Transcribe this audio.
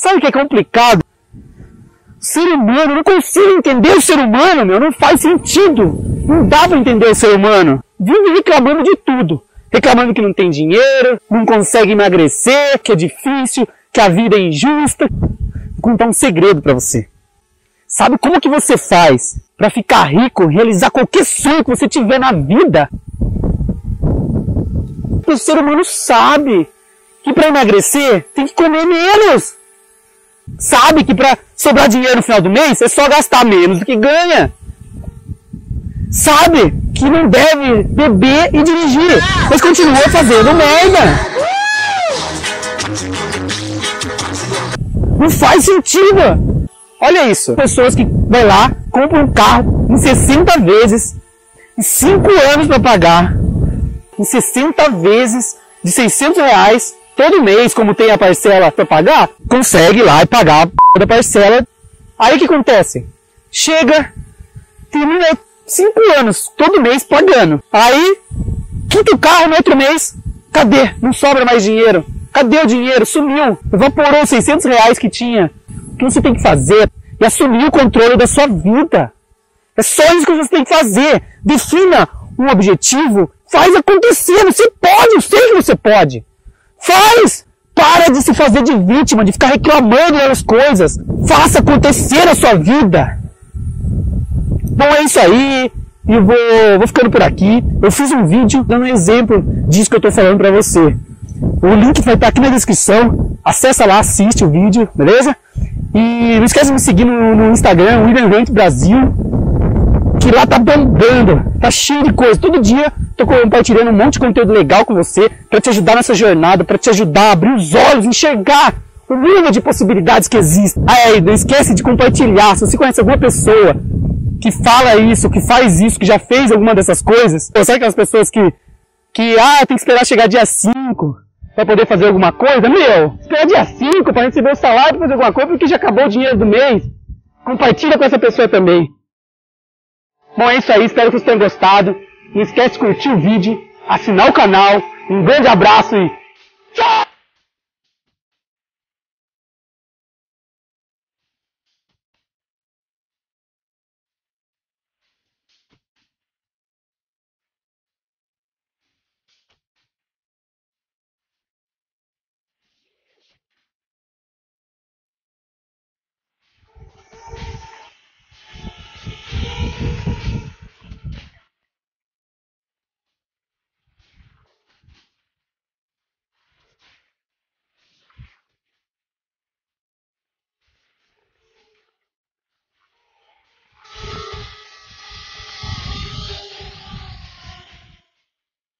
sabe o que é complicado? Ser humano, eu não consigo entender o ser humano, meu, não faz sentido. Não dá pra entender o ser humano. Vive reclamando de tudo. Reclamando que não tem dinheiro, não consegue emagrecer, que é difícil, que a vida é injusta. Vou contar um segredo para você. Sabe como que você faz para ficar rico, realizar qualquer sonho que você tiver na vida? O ser humano sabe que para emagrecer tem que comer menos. Sabe que para sobrar dinheiro no final do mês é só gastar menos do que ganha. Sabe que não deve beber e dirigir, mas continua fazendo merda. Não faz sentido. Olha isso. Pessoas que vai lá, compram um carro em 60 vezes, em 5 anos para pagar, em 60 vezes de 600 reais todo mês, como tem a parcela para pagar, consegue lá e pagar a da parcela. Aí o que acontece? Chega, termina 5 anos, todo mês pagando. Aí, quinto carro no outro mês, cadê? Não sobra mais dinheiro. Cadê o dinheiro? Sumiu. Evaporou os 600 reais que tinha. O que você tem que fazer é assumir o controle da sua vida. É só isso que você tem que fazer. Defina um objetivo, faz acontecer. Você pode, eu sei que você pode. Faz! Para de se fazer de vítima, de ficar reclamando das coisas. Faça acontecer a sua vida. Bom, é isso aí. E vou, vou ficando por aqui. Eu fiz um vídeo dando um exemplo disso que eu estou falando para você. O link vai estar aqui na descrição. Acessa lá, assiste o vídeo, beleza? E não esqueça de me seguir no, no Instagram, William Brasil, que lá tá bombando, tá cheio de coisa. Todo dia tô compartilhando um monte de conteúdo legal com você para te ajudar nessa jornada, para te ajudar a abrir os olhos, enxergar o nível de possibilidades que existem. Aí, não esquece de compartilhar. Se você conhece alguma pessoa que fala isso, que faz isso, que já fez alguma dessas coisas, ou sabe aquelas pessoas que, que, ah, tem que esperar chegar dia 5 para poder fazer alguma coisa? Meu, esperar dia 5 para receber o salário para fazer alguma coisa porque já acabou o dinheiro do mês. Compartilha com essa pessoa também. Bom, é isso aí, espero que vocês tenham gostado. Não esquece de curtir o vídeo, assinar o canal. Um grande abraço e